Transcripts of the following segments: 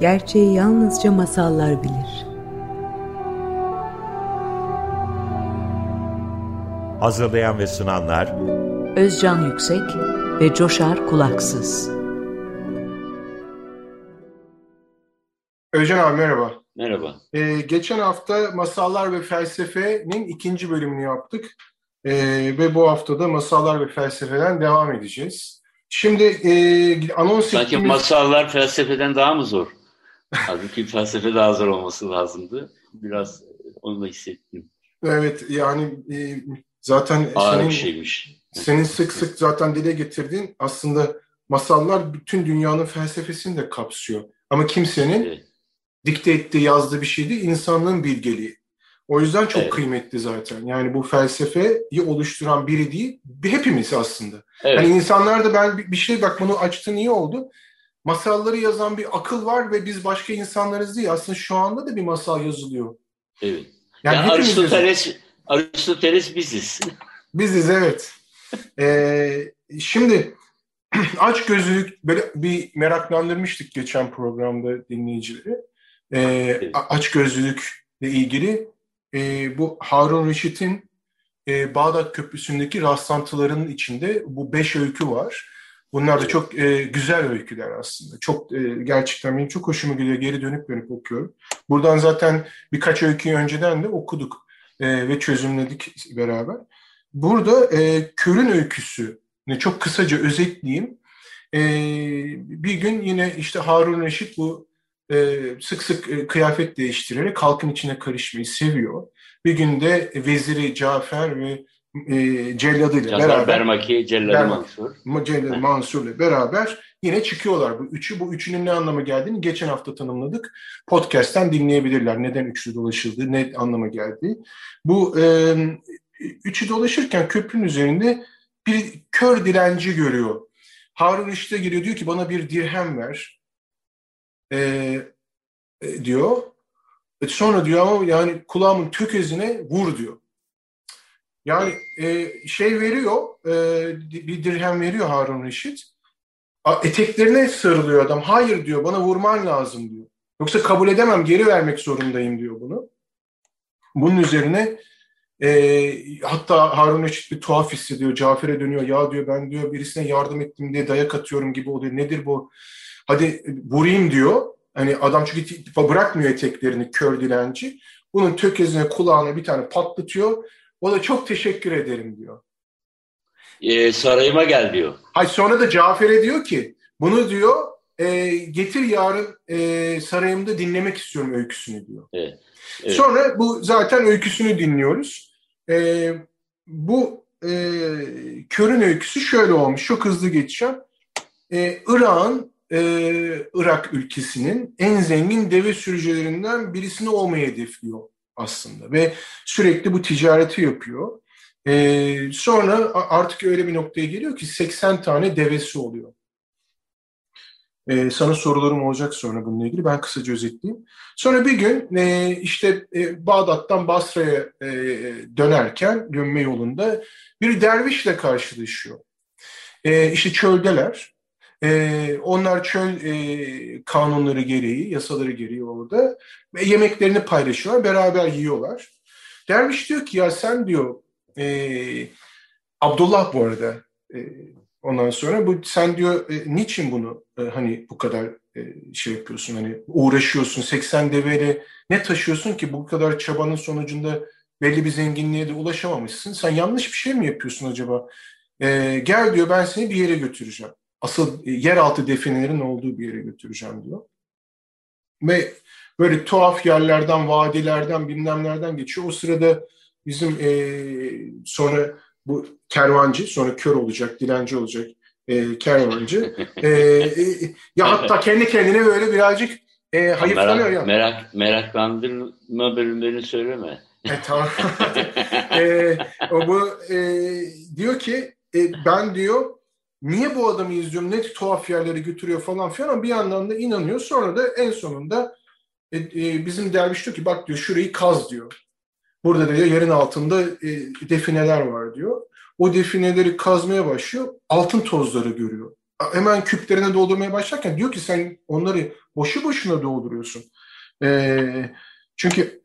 Gerçeği yalnızca masallar bilir. Hazırlayan ve sunanlar Özcan Yüksek ve Coşar Kulaksız. Özcan abi merhaba. Merhaba. Ee, geçen hafta Masallar ve Felsefe'nin ikinci bölümünü yaptık. Ee, ve bu haftada Masallar ve Felsefe'den devam edeceğiz. Şimdi e, anons Sanki ettiğimiz... masallar felsefeden daha mı zor? Halbuki felsefe daha zor olması lazımdı. Biraz onu da hissettim. Evet yani e, zaten Ağır senin, şeymiş. senin sık sık zaten dile getirdiğin aslında masallar bütün dünyanın felsefesini de kapsıyor. Ama kimsenin Evet. dikte ettiği, yazdığı bir şey değil, insanlığın bilgeliği. O yüzden çok Evet. kıymetli zaten. Yani bu felsefeyi oluşturan biri değil, hepimiz aslında. Evet. Hani insanlar da ben bir bir şey bak bunu açtın iyi oldu. Masalları yazan bir akıl var ve biz başka insanlarız değil. Aslında şu anda da bir masal yazılıyor. evet. Yani, Yani. Aristoteles, Aristoteles biziz. Biziz evet. Ee, şimdi aç gözlülük böyle bir meraklandırmıştık geçen programda dinleyicileri. Ee, Evet. aç gözlülükle ilgili e, bu Harun Reşit'in e, Bağdat Köprüsü'ndeki rastlantılarının içinde bu beş öykü var. Bunlar da çok e, güzel öyküler aslında. Çok e, gerçekten benim çok hoşuma gidiyor. Geri dönüp dönüp okuyorum. Buradan zaten birkaç öyküyü önceden de okuduk e, ve çözümledik beraber. Burada e, Kör'ün öyküsü çok kısaca özetleyeyim. E, bir gün yine işte Harun Reşit bu e, sık sık e, kıyafet değiştirerek halkın içine karışmayı seviyor. Bir gün de veziri Cafer ve e, celladıyla Cafer beraber Bermaki, Celladı Bermaki. Mansur. Celal Mansur'la beraber yine çıkıyorlar. Bu üçü, bu üçünün ne anlama geldiğini geçen hafta tanımladık. Podcast'ten dinleyebilirler. Neden üçlü dolaşıldığı, ne anlama geldiği. Bu e, üçü dolaşırken köprünün üzerinde bir kör dilenci görüyor. Harun işte geliyor diyor ki bana bir dirhem ver. E, e, diyor. E, sonra diyor ama yani kulağımın tökezine vur diyor. Yani e, şey veriyor, e, bir dirhem veriyor Harun Reşit. A- Eteklerine sarılıyor adam. Hayır diyor, bana vurman lazım diyor. Yoksa kabul edemem, geri vermek zorundayım diyor bunu. Bunun üzerine e, hatta Harun Reşit bir tuhaf hissediyor. Cafer'e dönüyor. Ya diyor ben diyor birisine yardım ettim diye dayak atıyorum gibi oluyor. Nedir bu? Hadi vurayım diyor. Hani adam çünkü bırakmıyor eteklerini kör dilenci. Bunun tökezine kulağına bir tane patlatıyor. O da çok teşekkür ederim diyor. Ee, sarayıma gel diyor. Hay sonra da Cafer'e diyor ki bunu diyor e, getir yarın e, sarayımda dinlemek istiyorum öyküsünü diyor. Evet. Sonra bu zaten öyküsünü dinliyoruz. E, bu e, körün öyküsü şöyle olmuş. Çok hızlı geçeceğim. E, Irak'ın e, Irak ülkesinin en zengin deve sürücülerinden birisini olmayı hedefliyor aslında ve sürekli bu ticareti yapıyor. Ee, sonra artık öyle bir noktaya geliyor ki 80 tane devesi oluyor. Ee, sana sorularım olacak sonra bununla ilgili. Ben kısaca özetleyeyim. Sonra bir gün e, işte e, Bağdat'tan Basra'ya e, dönerken dönme yolunda bir dervişle karşılaşıyor. E, işte çöldeler. E, onlar çöl e, kanunları gereği, yasaları gereği orada ve yemeklerini paylaşıyorlar, beraber yiyorlar. Derviş diyor ki ya sen diyor e, Abdullah bu arada e, ondan sonra bu sen diyor e, niçin bunu e, hani bu kadar e, şey yapıyorsun hani uğraşıyorsun 80 deveyle ne taşıyorsun ki bu kadar çabanın sonucunda belli bir zenginliğe de ulaşamamışsın. Sen yanlış bir şey mi yapıyorsun acaba? E, gel diyor ben seni bir yere götüreceğim. Asıl yeraltı definelerin olduğu bir yere götüreceğim diyor. Ve böyle tuhaf yerlerden, vadilerden, bilmemlerden geçiyor. O sırada bizim e, sonra bu kervancı, sonra kör olacak, dilenci olacak e, kervancı. E, e, ya hatta kendi kendine böyle birazcık e, hayıflanıyor ya. Merak, merak, meraklandırma bölümlerini söyleme. E, tamam. e, o bu e, diyor ki e, ben diyor niye bu adamı izliyorum ne tuhaf yerlere götürüyor falan filan ama bir yandan da inanıyor. Sonra da en sonunda e, e, bizim derviş diyor ki bak diyor şurayı kaz diyor. Burada diyor yerin altında e, defineler var diyor. O defineleri kazmaya başlıyor. Altın tozları görüyor. hemen küplerine doldurmaya başlarken diyor ki sen onları boşu boşuna dolduruyorsun. E, çünkü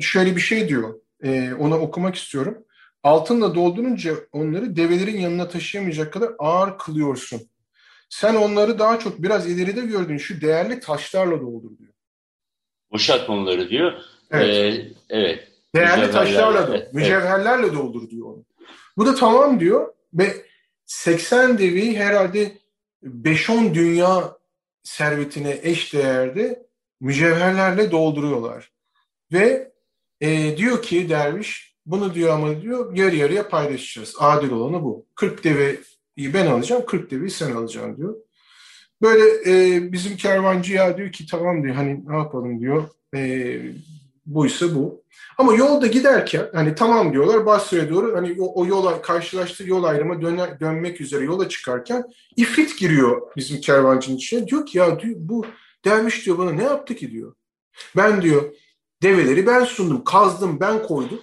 şöyle bir şey diyor. E, onu okumak istiyorum. Altınla doldurunca onları develerin yanına taşıyamayacak kadar ağır kılıyorsun. Sen onları daha çok biraz ileride gördüğün şu değerli taşlarla doldur diyor. Boşalt onları diyor. Evet. Ee, evet. Değerli taşlarla doldur. Evet. Mücevherlerle doldur diyor onu. Bu da tamam diyor ve 80 devi herhalde 5-10 dünya servetine eş değerde mücevherlerle dolduruyorlar. Ve e, diyor ki derviş bunu diyor ama diyor yarı yarıya paylaşacağız. Adil olanı bu. 40 deveyi ben alacağım, 40 deveyi sen alacaksın diyor. Böyle e, bizim kervancı ya diyor ki tamam diyor hani ne yapalım diyor. E, buysa bu. Ama yolda giderken hani tamam diyorlar Basra'ya doğru hani o, o yola karşılaştığı yol ayrımı döner, dönmek üzere yola çıkarken ifrit giriyor bizim kervancının içine. Diyor ki ya diyor, bu derviş diyor bana ne yaptı ki diyor. Ben diyor develeri ben sundum, kazdım, ben koydum.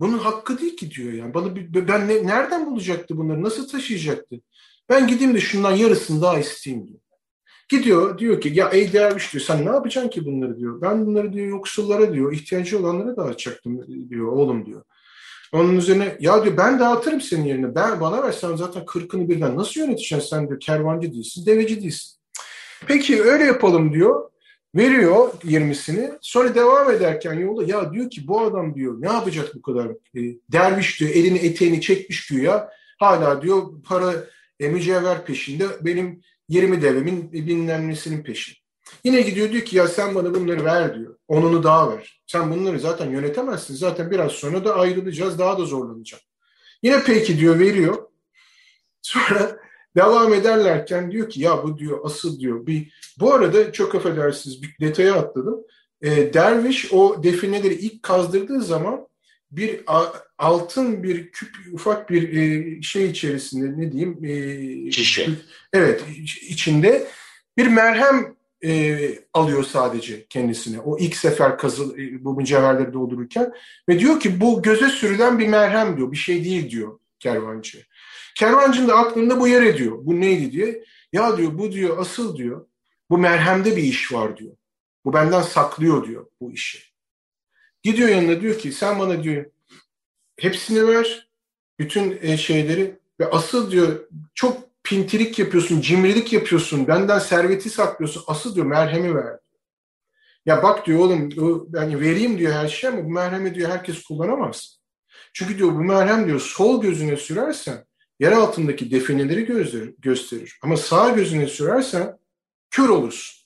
Bunun hakkı değil ki diyor yani. Bana ben ne, nereden bulacaktı bunları? Nasıl taşıyacaktı? Ben gideyim de şundan yarısını daha isteyeyim diyor. Gidiyor diyor ki ya ey derviş diyor sen ne yapacaksın ki bunları diyor. Ben bunları diyor yoksullara diyor ihtiyacı olanlara dağıtacaktım diyor oğlum diyor. Onun üzerine ya diyor ben dağıtırım senin yerine. Ben bana ver sen zaten kırkını birden nasıl yöneteceksin sen diyor kervancı değilsin deveci değilsin. Peki öyle yapalım diyor. Veriyor 20'sini. Sonra devam ederken yolda ya diyor ki bu adam diyor ne yapacak bu kadar e, derviş diyor elini eteğini çekmiş güya. Hala diyor para e, mücevher peşinde benim 20 devemin bilmem peşinde. Yine gidiyor diyor ki ya sen bana bunları ver diyor. Onunu daha ver. Sen bunları zaten yönetemezsin. Zaten biraz sonra da ayrılacağız. Daha da zorlanacak. Yine peki diyor veriyor. Sonra devam ederlerken diyor ki ya bu diyor asıl diyor bir bu arada çok affedersiniz bir detaya atladım. E, derviş o defineleri ilk kazdırdığı zaman bir altın bir küp ufak bir e, şey içerisinde ne diyeyim e, şişe. Evet içinde bir merhem e, alıyor sadece kendisine. O ilk sefer kazı e, bu mücevherleri doldururken ve diyor ki bu göze sürülen bir merhem diyor. Bir şey değil diyor kervancı. Kervancının da aklında bu yer ediyor. Bu neydi diye. Ya diyor bu diyor asıl diyor. Bu merhemde bir iş var diyor. Bu benden saklıyor diyor bu işi. Gidiyor yanına diyor ki sen bana diyor hepsini ver. Bütün e, şeyleri ve asıl diyor çok pintilik yapıyorsun, cimrilik yapıyorsun, benden serveti saklıyorsun. Asıl diyor merhemi ver. Ya bak diyor oğlum yani vereyim diyor her şey ama bu merhemi diyor herkes kullanamaz. Çünkü diyor bu merhem diyor sol gözüne sürersen yer altındaki defineleri gösterir, gösterir. Ama sağ gözüne sürersen kör olursun.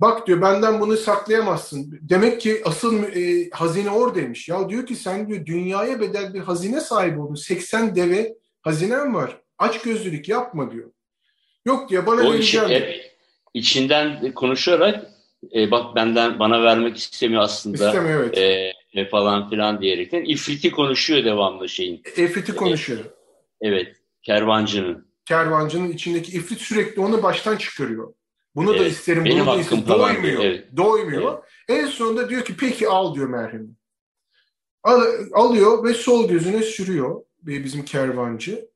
Bak diyor benden bunu saklayamazsın. Demek ki asıl e, hazine oradaymış. Ya diyor ki sen diyor dünyaya bedel bir hazine sahibi oldun. 80 deve hazinem var. Aç gözlülük yapma diyor. Yok diyor bana o vereceğim. Için, içinden konuşarak e, bak benden bana vermek istemiyor aslında. İstemiyor evet. E, e, falan filan diyerekten. İfriti konuşuyor devamlı şeyin. İfriti konuşuyor. Evet. Kervancının. Kervancının içindeki ifrit sürekli onu baştan çıkarıyor. Bunu evet, da isterim, bunu da isterim. Doymuyor. Evet. Doymuyor. Evet. En sonunda diyor ki peki al diyor merhemi. Al, alıyor ve sol gözüne sürüyor bizim kervancı.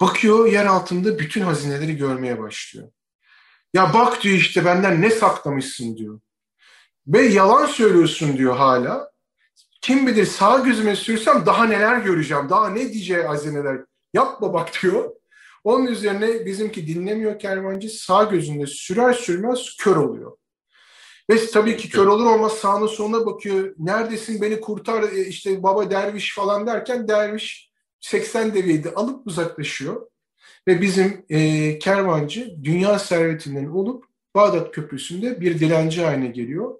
Bakıyor yer altında bütün hazineleri görmeye başlıyor. Ya bak diyor işte benden ne saklamışsın diyor. Ve yalan söylüyorsun diyor hala. Kim bilir sağ gözüme sürsem daha neler göreceğim. Daha ne diyeceği hazineler. Yapma bak diyor. Onun üzerine bizimki dinlemiyor kervancı. Sağ gözünde sürer sürmez kör oluyor. Ve tabii ki kör olur olmaz sağına soluna bakıyor. Neredesin beni kurtar e, işte baba derviş falan derken derviş 80 deviydi alıp uzaklaşıyor. Ve bizim e, kervancı dünya servetinden olup Bağdat Köprüsü'nde bir dilenci haline geliyor.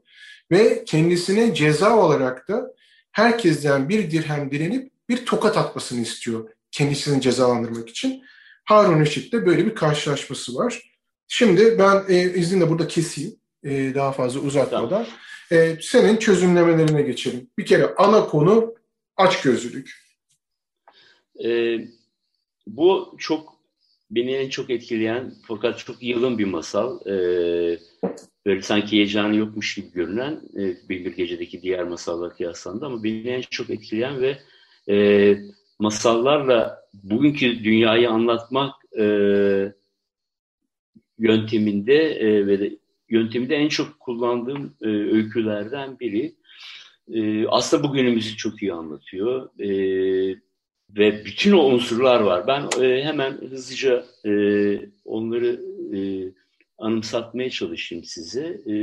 Ve kendisine ceza olarak da herkesten bir dirhem direnip bir tokat atmasını istiyor kendisini cezalandırmak için. Harun Reşit'le böyle bir karşılaşması var. Şimdi ben e, izninle burada keseyim e, daha fazla uzatmadan. Tamam. E, senin çözümlemelerine geçelim. Bir kere ana konu açgözlülük. E, bu çok beni en çok etkileyen fakat çok yılın bir masal. E, böyle sanki heyecanı yokmuş gibi görünen e, Bildir Gece'deki diğer masallar kıyaslandı ama beni en çok etkileyen ve e, masallarla bugünkü dünyayı anlatmak e, yönteminde e, ve de yönteminde en çok kullandığım e, öykülerden biri. E, aslında bugünümüzü çok iyi anlatıyor. E, ve bütün o unsurlar var. Ben e, hemen hızlıca e, onları e, anımsatmaya çalışayım size. E,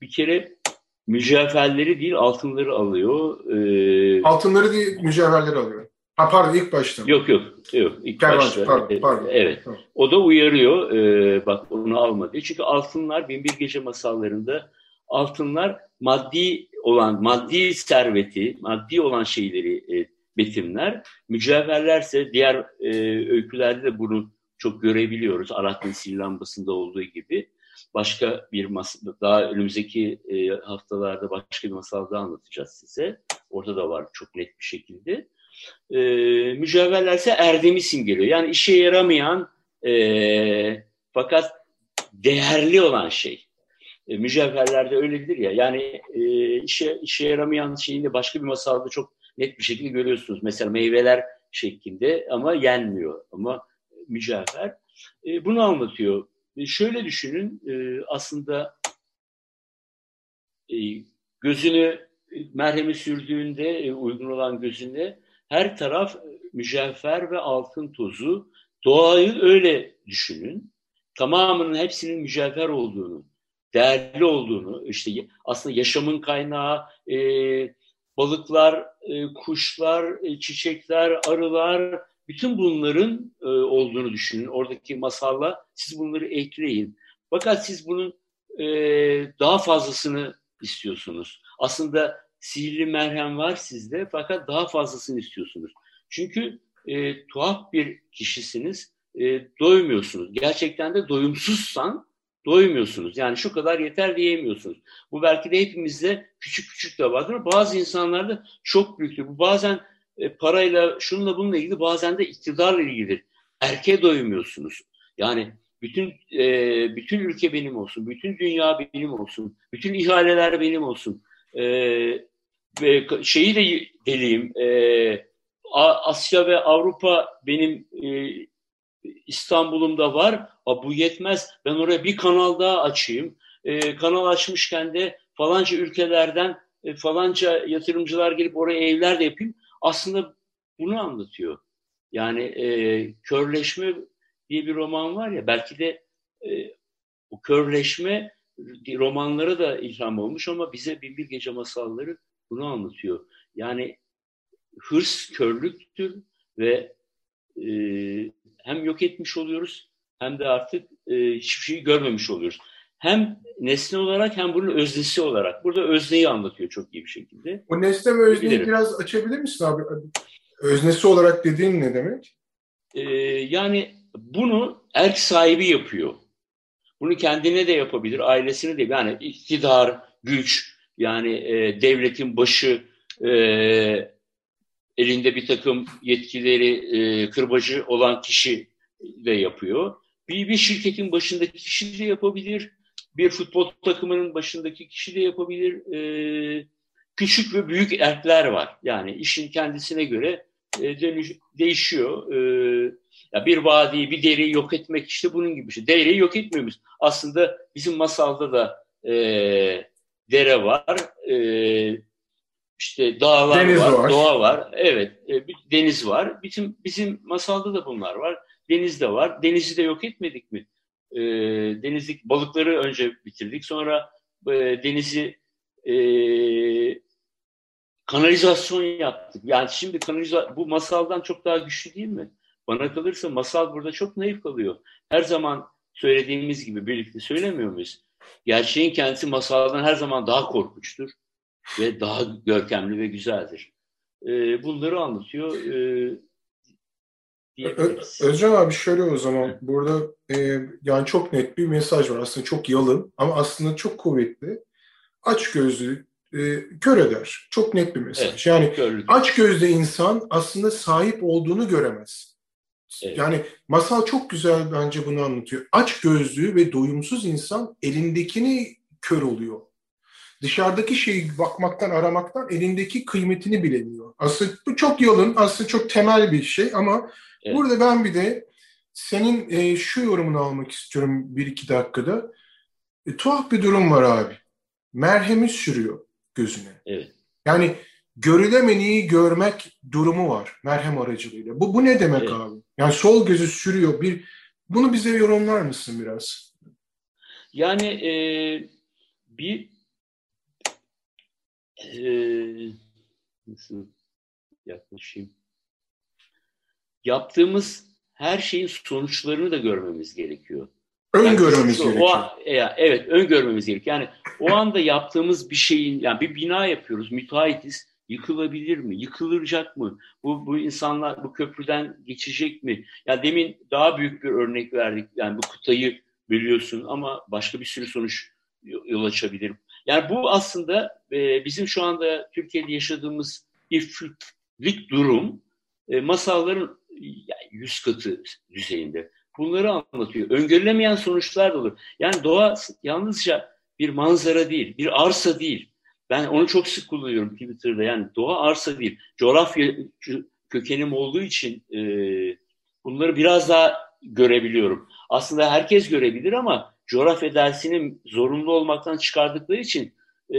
bir kere mücevherleri değil altınları alıyor. E, altınları değil mücevherleri alıyor. Ha pardon ilk başta. Yok yok. yok ilk Kervancı, başta. Pardon, pardon. Evet. Tamam. O da uyarıyor. E, bak onu alma diye. Çünkü altınlar Binbir Gece masallarında altınlar maddi olan, maddi serveti, maddi olan şeyleri e, betimler. Mücevherlerse diğer e, öykülerde de bunu çok görebiliyoruz. Alaaddin Sil lambasında olduğu gibi. Başka bir masal, daha önümüzdeki e, haftalarda başka bir masal daha anlatacağız size. Orada da var çok net bir şekilde. E, mücevherlerse erdemi simgeliyor. Yani işe yaramayan e, fakat değerli olan şey. E, mücevherlerde öyledir ya. Yani e, işe işe yaramayan şeyin de başka bir masalda çok net bir şekilde görüyorsunuz. Mesela meyveler şeklinde ama yenmiyor. Ama mücevher. E, bunu anlatıyor. E, şöyle düşünün e, aslında e, gözünü merhemi sürdüğünde e, uygun olan gözünde her taraf mücevher ve altın tozu. Doğayı öyle düşünün. Tamamının hepsinin mücevher olduğunu, değerli olduğunu, işte aslında yaşamın kaynağı, e, balıklar, e, kuşlar, e, çiçekler, arılar, bütün bunların e, olduğunu düşünün. Oradaki masalla siz bunları ekleyin. Fakat siz bunun e, daha fazlasını istiyorsunuz. Aslında sihirli merhem var sizde fakat daha fazlasını istiyorsunuz. Çünkü e, tuhaf bir kişisiniz, e, doymuyorsunuz. Gerçekten de doyumsuzsan doymuyorsunuz. Yani şu kadar yeter diyemiyorsunuz. Bu belki de hepimizde küçük küçük de vardır. Bazı insanlarda çok büyüktür. Bu bazen e, parayla, şununla bununla ilgili bazen de iktidarla ilgilidir. Erkeğe doymuyorsunuz. Yani bütün e, bütün ülke benim olsun, bütün dünya benim olsun, bütün ihaleler benim olsun. E, ve şeyi de deliyim. E, Asya ve Avrupa benim e, İstanbul'umda var. A, bu yetmez. Ben oraya bir kanal daha açayım. E, kanal açmışken de falanca ülkelerden e, falanca yatırımcılar gelip oraya evler de yapayım. Aslında bunu anlatıyor. Yani e, körleşme diye bir roman var ya belki de e, o körleşme romanlara da ilham olmuş ama bize Binbir Gece Masalları bunu anlatıyor. Yani hırs körlüktür ve e, hem yok etmiş oluyoruz hem de artık e, hiçbir şeyi görmemiş oluyoruz. Hem nesne olarak hem bunun öznesi olarak. Burada özneyi anlatıyor çok iyi bir şekilde. O nesne ve özneyi Bilirim. biraz açabilir misin abi? Öznesi olarak dediğin ne demek? Ee, yani bunu erk sahibi yapıyor. Bunu kendine de yapabilir, ailesine de. Yani iktidar, güç, yani e, devletin başı, e, elinde bir takım yetkileri e, kırbacı olan kişi de yapıyor. Bir, bir şirketin başındaki kişi de yapabilir. Bir futbol takımının başındaki kişi de yapabilir. E, küçük ve büyük erkler var. Yani işin kendisine göre e, değişiyor. E, ya bir vadiyi, bir deriyi yok etmek işte bunun gibi bir şey. Deriyi yok etmiyoruz. Aslında bizim masalda da e, dere var. E, işte dağlar deniz var, var, doğa var. Evet, e, deniz var. Bizim bizim masalda da bunlar var. Deniz de var. Denizi de yok etmedik mi? E, denizlik balıkları önce bitirdik. Sonra e, denizi e, kanalizasyon yaptık. Yani şimdi kanaliza bu masaldan çok daha güçlü değil mi? Bana kalırsa masal burada çok naif kalıyor. Her zaman söylediğimiz gibi birlikte söylemiyor muyuz? Gerçeğin kendisi masaldan her zaman daha korkunçtur ve daha görkemli ve güzeldir. E, bunları anlatıyor. E, Özcan abi şöyle o zaman burada e, yani çok net bir mesaj var. Aslında çok yalın ama aslında çok kuvvetli. Aç gözlü, e, kör eder. Çok net bir mesaj. Evet, yani körlük. aç gözlü insan aslında sahip olduğunu göremez. Evet. Yani masal çok güzel bence bunu anlatıyor. Aç gözlü ve doyumsuz insan elindekini kör oluyor. dışarıdaki şeyi bakmaktan, aramaktan elindeki kıymetini bilemiyor. Aslında bu çok yolun, aslında çok temel bir şey ama evet. burada ben bir de senin e, şu yorumunu almak istiyorum bir iki dakikada. E, tuhaf bir durum var abi. Merhemi sürüyor gözüne. Evet. Yani görülemeniyi görmek durumu var merhem aracılığıyla. Bu, bu ne demek evet. abi? Yani sol gözü sürüyor. Bir Bunu bize yorumlar mısın biraz? Yani e, bir e, nasıl yaklaşayım? Yaptığımız her şeyin sonuçlarını da görmemiz gerekiyor. Öngörmemiz yani, gerekiyor. O, ya, evet, öngörmemiz gerekiyor. Yani o anda yaptığımız bir şeyin, yani bir bina yapıyoruz, müteahhitiz. Yıkılabilir mi? Yıkılacak mı? Bu, bu insanlar bu köprüden geçecek mi? Ya demin daha büyük bir örnek verdik. Yani bu kıtayı biliyorsun ama başka bir sürü sonuç yol açabilir. Yani bu aslında e, bizim şu anda Türkiye'de yaşadığımız ifritlik durum e, masalların yani yüz katı düzeyinde. Bunları anlatıyor. Öngörülemeyen sonuçlar da olur. Yani doğa yalnızca bir manzara değil, bir arsa değil. Ben onu çok sık kullanıyorum Twitter'da. Yani doğa arsa değil. Coğrafya kökenim olduğu için e, bunları biraz daha görebiliyorum. Aslında herkes görebilir ama coğrafya dersinin zorunlu olmaktan çıkardıkları için e,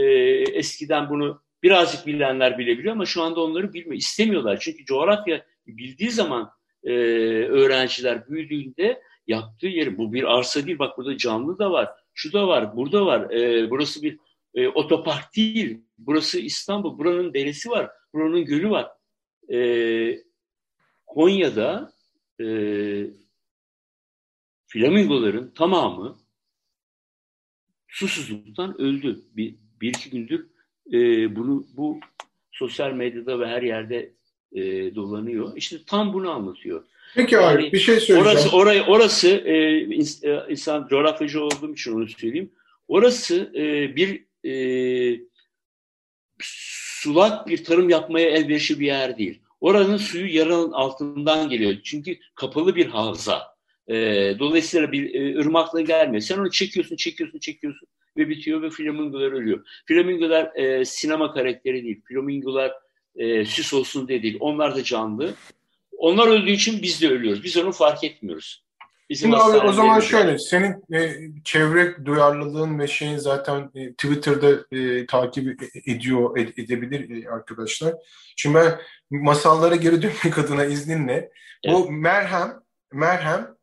eskiden bunu birazcık bilenler bilebiliyor ama şu anda onları bilmiyor. istemiyorlar. Çünkü coğrafya bildiği zaman e, öğrenciler büyüdüğünde yaptığı yeri bu bir arsa değil bak burada canlı da var şu da var burada var e, burası bir e, otopark değil burası İstanbul buranın deresi var buranın gölü var. E, Konya'da e, flamingoların tamamı susuzluktan öldü. Bir, bir iki gündür e, bunu bu sosyal medyada ve her yerde e, dolanıyor. İşte tam bunu anlatıyor. Peki yani, abi bir şey söyleyeceğim. Orası, orayı, orası e, e, insan coğrafyacı olduğum için onu söyleyeyim. Orası e, bir e, sulak bir tarım yapmaya elverişli bir yer değil. Oranın suyu yaranın altından geliyor. Çünkü kapalı bir havza. E, dolayısıyla bir e, ırmakla gelmiyor. Sen onu çekiyorsun, çekiyorsun, çekiyorsun ve bitiyor ve flamingolar ölüyor. Flamingolar e, sinema karakteri değil. Flamingolar e, süs olsun diye değil. Onlar da canlı. Onlar öldüğü için biz de ölüyoruz. Biz onu fark etmiyoruz. Bizim Şimdi abi o zaman şöyle, senin e, çevre duyarlılığın ve şeyin zaten e, Twitter'da e, takip ediyor, ed, edebilir e, arkadaşlar. Şimdi ben masallara geri dönmek adına izninle, evet. bu merhem, merhem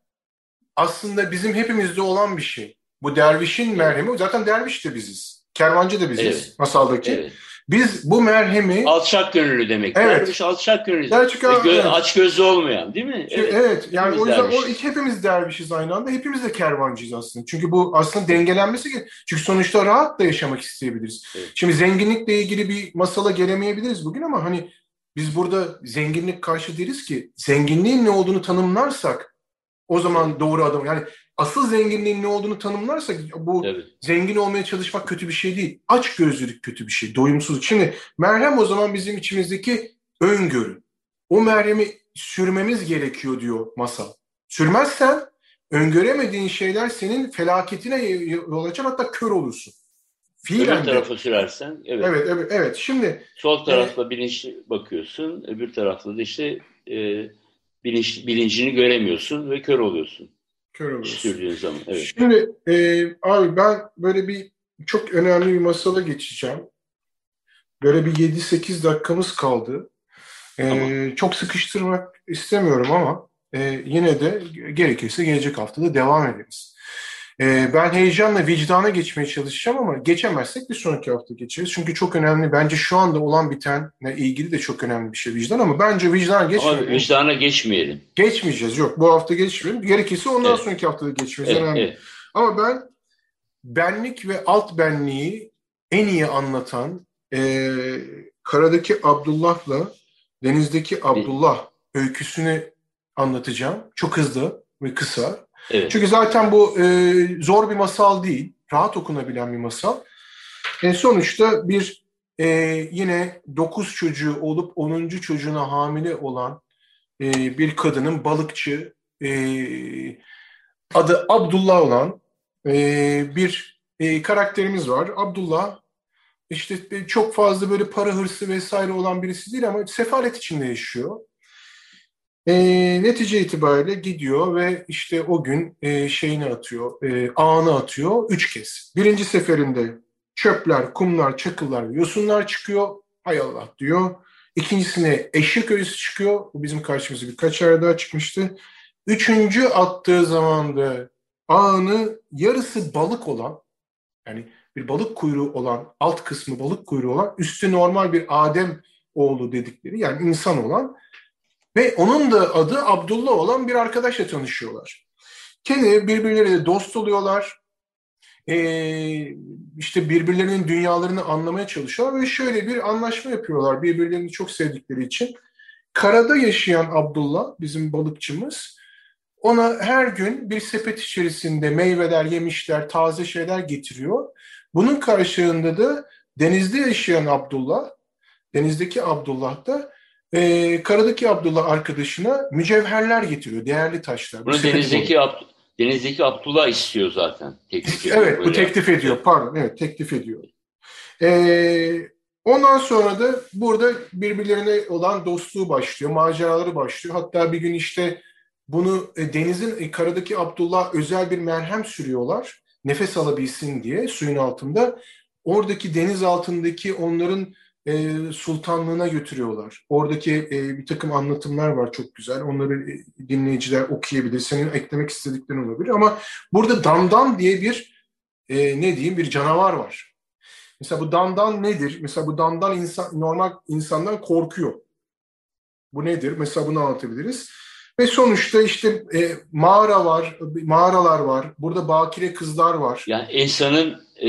aslında bizim hepimizde olan bir şey. Bu dervişin merhemi, zaten derviş de biziz. Kervancı da biziz evet. masaldaki. Evet. Biz bu merhemi... Alçak gönüllü demek. Evet. Derviş alçak gönüllü. Derviş, Gö evet. Aç gözlü olmayan değil mi? Evet, evet yani hepimiz o yüzden derviş. o iki hepimiz dervişiz aynı anda. Hepimiz de kervancıyız aslında. Çünkü bu aslında dengelenmesi ki çünkü sonuçta rahat da yaşamak isteyebiliriz. Evet. Şimdi zenginlikle ilgili bir masala gelemeyebiliriz bugün ama hani biz burada zenginlik karşı değiliz ki. Zenginliğin ne olduğunu tanımlarsak o zaman doğru adım. Yani asıl zenginliğin ne olduğunu tanımlarsak bu evet. zengin olmaya çalışmak kötü bir şey değil. Aç gözlülük kötü bir şey, doyumsuzluk. Şimdi merhem o zaman bizim içimizdeki öngörü. O merhemi sürmemiz gerekiyor diyor masal. Sürmezsen öngöremediğin şeyler senin felaketine yol açar hatta kör olursun. Fiilen öbür tarafa sürersen evet. Evet evet evet. Şimdi sol tarafla e, bilinçli bakıyorsun, öbür tarafta da işte e, bilinç, bilincini göremiyorsun ve kör oluyorsun. Kör oluyorsun. zaman. Evet. Şimdi e, abi ben böyle bir çok önemli bir masala geçeceğim. Böyle bir 7-8 dakikamız kaldı. E, Çok sıkıştırmak istemiyorum ama e, yine de gerekirse gelecek haftada devam ederiz. Ee, ben heyecanla vicdana geçmeye çalışacağım ama geçemezsek bir sonraki hafta geçeriz. Çünkü çok önemli. Bence şu anda olan bitenle ilgili de çok önemli bir şey vicdan ama bence vicdana geçmeyelim. Ama vicdana geçmeyelim. Geçmeyeceğiz. Yok bu hafta geçmeyelim. Gerekirse ondan evet. sonraki haftada geçmemiz evet, önemli. Evet. Ama ben benlik ve alt benliği en iyi anlatan e, karadaki Abdullah'la denizdeki Abdullah öyküsünü anlatacağım. Çok hızlı ve kısa. Evet. Çünkü zaten bu e, zor bir masal değil. Rahat okunabilen bir masal. E, sonuçta bir e, yine dokuz çocuğu olup onuncu çocuğuna hamile olan e, bir kadının balıkçı e, adı Abdullah olan e, bir e, karakterimiz var. Abdullah işte çok fazla böyle para hırsı vesaire olan birisi değil ama sefalet içinde yaşıyor. E, netice itibariyle gidiyor ve işte o gün e, şeyini atıyor, e, ağını atıyor üç kez. Birinci seferinde çöpler, kumlar, çakıllar, yosunlar çıkıyor. Hay Allah diyor. İkincisine eşek ölüsü çıkıyor. Bu bizim karşımıza birkaç yer daha çıkmıştı. Üçüncü attığı zaman da ağını yarısı balık olan, yani bir balık kuyruğu olan, alt kısmı balık kuyruğu olan, üstü normal bir Adem oğlu dedikleri yani insan olan ve onun da adı Abdullah olan bir arkadaşla tanışıyorlar. Kendi birbirleriyle dost oluyorlar. Ee, işte birbirlerinin dünyalarını anlamaya çalışıyorlar ve şöyle bir anlaşma yapıyorlar birbirlerini çok sevdikleri için. Karada yaşayan Abdullah, bizim balıkçımız, ona her gün bir sepet içerisinde meyveler, yemişler, taze şeyler getiriyor. Bunun karşılığında da denizde yaşayan Abdullah, denizdeki Abdullah da e, karadaki Abdullah arkadaşına mücevherler getiriyor, değerli taşlar. Bunu denizdeki, Ab denizdeki Abdullah istiyor zaten. Teklif ediyor evet, bu teklif ediyor. Pardon, evet teklif ediyor. E, ondan sonra da burada birbirlerine olan dostluğu başlıyor, maceraları başlıyor. Hatta bir gün işte bunu e, denizin e, karadaki Abdullah özel bir merhem sürüyorlar. Nefes alabilsin diye suyun altında. Oradaki deniz altındaki onların e, sultanlığına götürüyorlar. Oradaki e, bir takım anlatımlar var çok güzel. Onları e, dinleyiciler okuyabilir. Senin eklemek istediklerin olabilir. Ama burada Dandan diye bir e, ne diyeyim bir canavar var. Mesela bu Dandan nedir? Mesela bu Dandan insan, normal insandan korkuyor. Bu nedir? Mesela bunu anlatabiliriz. Ve sonuçta işte e, mağara var, mağaralar var. Burada bakire kızlar var. Yani insanın e,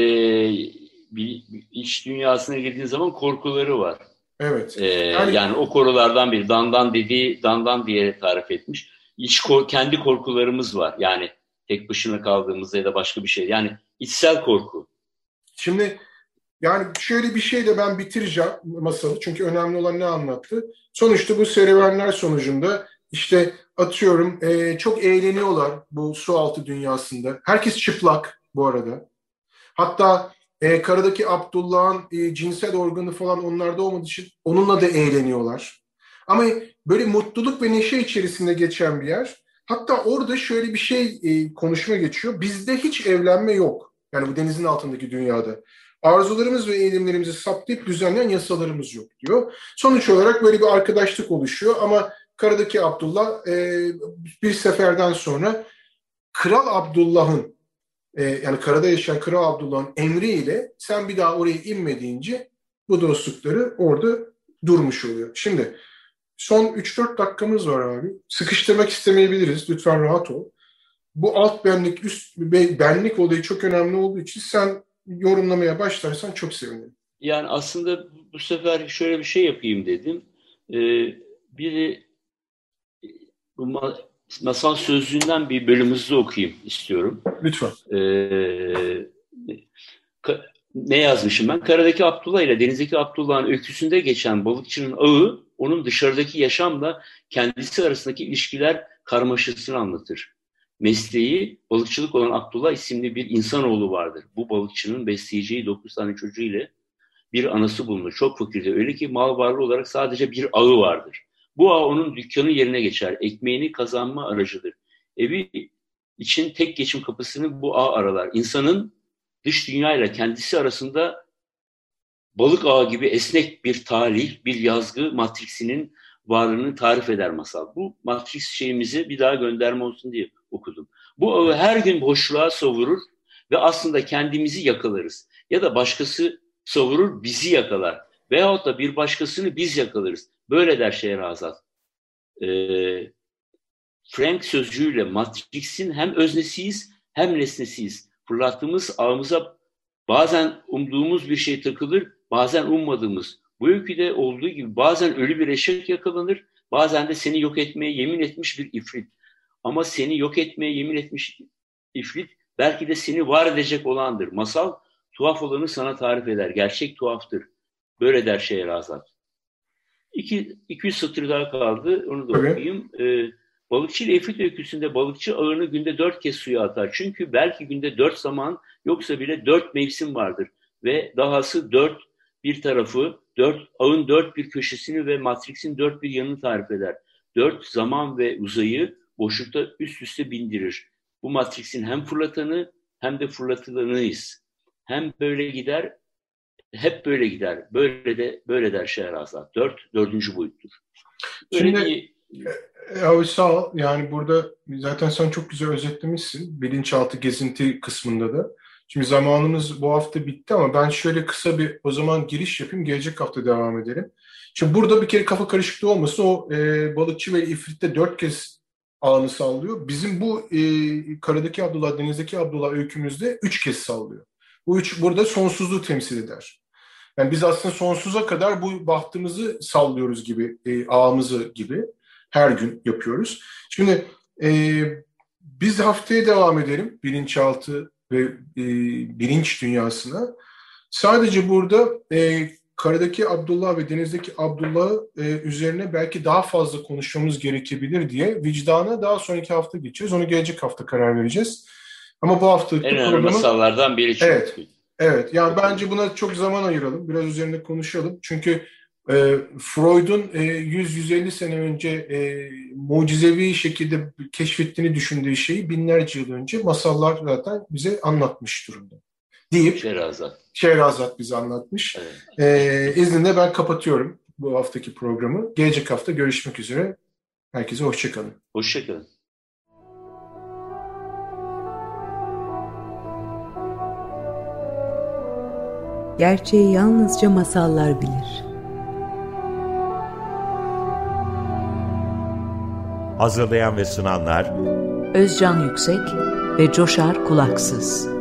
bir, iç dünyasına girdiğin zaman korkuları var. Evet. Ee, yani, yani o korulardan bir dandan dediği dandan diye tarif etmiş. İç kendi korkularımız var. Yani tek başına kaldığımızda ya da başka bir şey. Yani içsel korku. Şimdi yani şöyle bir şeyle ben bitireceğim masalı. Çünkü önemli olan ne anlattı? Sonuçta bu serüvenler sonucunda işte atıyorum e, çok eğleniyorlar bu su altı dünyasında. Herkes çıplak bu arada. Hatta e, karadaki Abdullah'ın e, cinsel organı falan onlarda olmadığı için onunla da eğleniyorlar. Ama böyle mutluluk ve neşe içerisinde geçen bir yer. Hatta orada şöyle bir şey e, konuşma geçiyor. Bizde hiç evlenme yok. Yani bu denizin altındaki dünyada. Arzularımız ve eğilimlerimizi saptayıp düzenleyen yasalarımız yok diyor. Sonuç olarak böyle bir arkadaşlık oluşuyor ama karadaki Abdullah e, bir seferden sonra Kral Abdullah'ın e, yani karada yaşayan Kral Abdullah'ın emriyle sen bir daha oraya inme deyince bu dostlukları orada durmuş oluyor. Şimdi son 3-4 dakikamız var abi. Sıkıştırmak istemeyebiliriz. Lütfen rahat ol. Bu alt benlik, üst benlik olayı çok önemli olduğu için sen yorumlamaya başlarsan çok sevinirim. Yani aslında bu sefer şöyle bir şey yapayım dedim. Ee, biri masal sözlüğünden bir bölümümüzü okuyayım istiyorum. Lütfen. Ee, ne yazmışım ben? Karadaki Abdullah ile denizdeki Abdullah'ın öyküsünde geçen balıkçının ağı onun dışarıdaki yaşamla kendisi arasındaki ilişkiler karmaşasını anlatır. Mesleği balıkçılık olan Abdullah isimli bir insanoğlu vardır. Bu balıkçının besleyeceği 9 tane çocuğu ile bir anası bulunur. Çok fakirdir. Öyle ki mal varlığı olarak sadece bir ağı vardır. Bu ağ onun dükkanı yerine geçer. Ekmeğini kazanma aracıdır. Evi için tek geçim kapısını bu ağ aralar. İnsanın dış dünya ile kendisi arasında balık ağı gibi esnek bir tarih, bir yazgı matriksinin varlığını tarif eder masal. Bu matrix şeyimizi bir daha gönderme olsun diye okudum. Bu ağı her gün boşluğa savurur ve aslında kendimizi yakalarız. Ya da başkası savurur, bizi yakalar. Veyahut da bir başkasını biz yakalarız. Böyle der Şehrazat. Ee, Frank sözcüğüyle Matrix'in hem öznesiyiz hem nesnesiyiz. Fırlattığımız ağımıza bazen umduğumuz bir şey takılır, bazen ummadığımız. Bu öyküde olduğu gibi bazen ölü bir eşek yakalanır, bazen de seni yok etmeye yemin etmiş bir ifrit. Ama seni yok etmeye yemin etmiş ifrit belki de seni var edecek olandır. Masal tuhaf olanı sana tarif eder. Gerçek tuhaftır. Böyle der Şehrazat. İki, 200 satır daha kaldı. Onu da Tabii. okuyayım. Ee, balıkçı ile Efrit öyküsünde balıkçı ağını günde dört kez suya atar. Çünkü belki günde dört zaman yoksa bile dört mevsim vardır. Ve dahası dört bir tarafı, dört, ağın dört bir köşesini ve matriksin dört bir yanını tarif eder. Dört zaman ve uzayı boşlukta üst üste bindirir. Bu matriksin hem fırlatanı hem de fırlatılanıyız. Hem böyle gider, hep böyle gider. Böyle de böyle der Şehrazat. Dört, dördüncü boyuttur. Şimdi, bir... sağ ol. Yani burada zaten sen çok güzel özetlemişsin. Bilinçaltı gezinti kısmında da. Şimdi zamanımız bu hafta bitti ama ben şöyle kısa bir o zaman giriş yapayım. Gelecek hafta devam edelim. Şimdi burada bir kere kafa karışıklığı olmasın. O e, balıkçı ve ifritte dört kez ağını sallıyor. Bizim bu e, karadaki Abdullah, denizdeki Abdullah öykümüzde üç kez sallıyor. Bu üç burada sonsuzluğu temsil eder. Yani biz aslında sonsuza kadar bu bahtımızı sallıyoruz gibi, e, ağımızı gibi her gün yapıyoruz. Şimdi e, biz haftaya devam edelim bilinçaltı ve e, bilinç dünyasına. Sadece burada e, karadaki Abdullah ve denizdeki Abdullah e, üzerine belki daha fazla konuşmamız gerekebilir diye vicdana daha sonraki hafta geçeceğiz. Onu gelecek hafta karar vereceğiz. Ama bu hafta en önemli programın... masallardan biri çünkü. Evet. Evet. Yani bence buna çok zaman ayıralım. Biraz üzerinde konuşalım. Çünkü e, Freud'un e, 100-150 sene önce e, mucizevi şekilde keşfettiğini düşündüğü şeyi binlerce yıl önce masallar zaten bize anlatmış durumda. Deyip Şehrazat. Şehrazat bize anlatmış. Evet. E, izninle ben kapatıyorum bu haftaki programı. Gelecek hafta görüşmek üzere. Herkese hoşçakalın. Hoşçakalın. Gerçeği yalnızca masallar bilir. Hazırlayan ve sunanlar Özcan Yüksek ve Coşar Kulaksız.